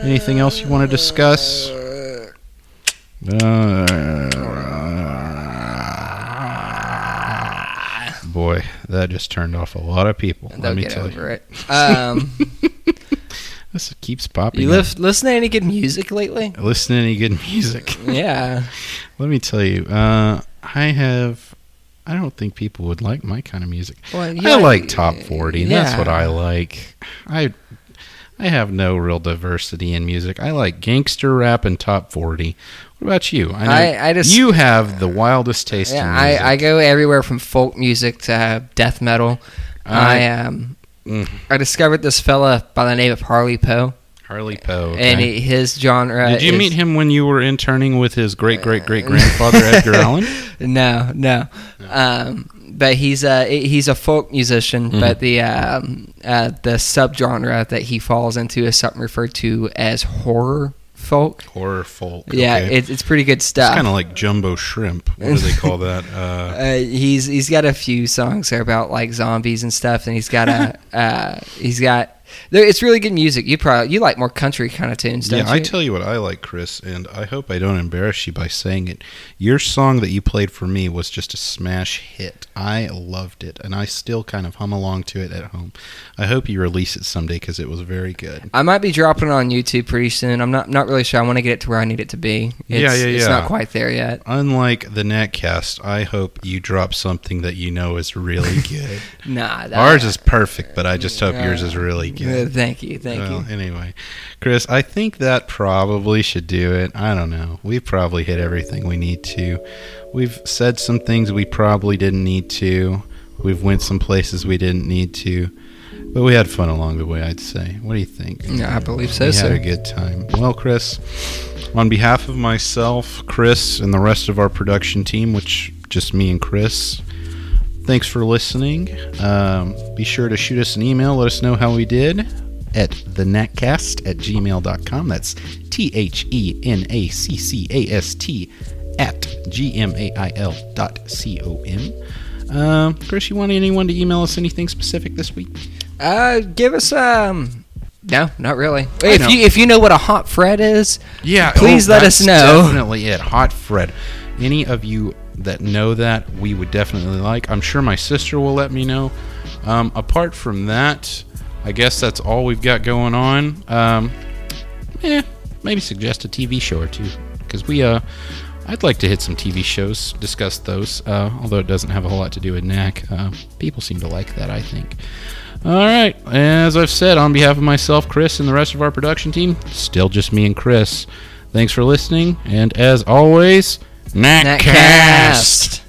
anything else you want to discuss? Uh, boy, that just turned off a lot of people. They'll let me tell you. it. Um, This keeps popping. you live, listen to any good music lately? Listen to any good music. Yeah. Let me tell you, uh, I have. I don't think people would like my kind of music. Well, I like top forty. and That's what. I like. I I have no real diversity in music. I like gangster rap and top forty. What about you? know I- I just- you have the wildest taste Yeah, in music. I, I go everywhere from folk music to uh, death metal. I, I- um Mm. I discovered this fella by the name of Harley Poe, Harley Poe. and he, his genre. Did you is- meet him when you were interning with his great great great grandfather Edgar Allan? No, no. Um, but he's a he's a folk musician. Mm-hmm. But the um, uh, the subgenre that he falls into is something referred to as horror folk. Horror folk. Yeah, okay. it's it's pretty good it's stuff. kind of like jumbo shrimp. What do they call that? Uh, Uh, he's he's got a few songs there about like zombies and stuff, and he's got a uh, he's got there, it's really good music. You probably you like more country kind of tunes, don't yeah, you? I tell you what I like, Chris, and I hope I don't embarrass you by saying it. Your song that you played for me was just a smash hit. I loved it, and I still kind of hum along to it at home. I hope you release it someday because it was very good. I might be dropping it on YouTube pretty soon. I'm not not really sure. I want to get it to where I need it to be. It's, Yeah, yeah, It's not quite there yet. Unlike the Natcast, I hope you drop something that you know is really good. Nah, that, Ours is perfect, but I just hope yours is really Good. thank you, thank well, you. anyway, Chris, I think that probably should do it. I don't know. We've probably hit everything we need to. We've said some things we probably didn't need to. We've went some places we didn't need to. But we had fun along the way, I'd say. What do you think? Yeah, I believe so, we had a good time. Well, Chris, on behalf of myself, Chris, and the rest of our production team, which just me and Chris, thanks for listening. Um, be sure to shoot us an email. Let us know how we did at thenatcast at gmail.com. That's T H E N A C C A S T at gmail dot c o m. Um, Chris, you want anyone to email us anything specific this week? Uh, give us um. No, not really. If know. you if you know what a hot Fred is, Yeah, Please let us know. Definitely it. Hot Fred. Any of you that know that, we would definitely like. I'm sure my sister will let me know. Um, apart from that, I guess that's all we've got going on. Um, eh, maybe suggest a TV show or two because we uh, I'd like to hit some TV shows, discuss those. Uh, although it doesn't have a whole lot to do with NAC. Uh, people seem to like that, I think. All right. As I've said, on behalf of myself, Chris, and the rest of our production team, still just me and Chris. Thanks for listening, and as always, Natcast. Natcast.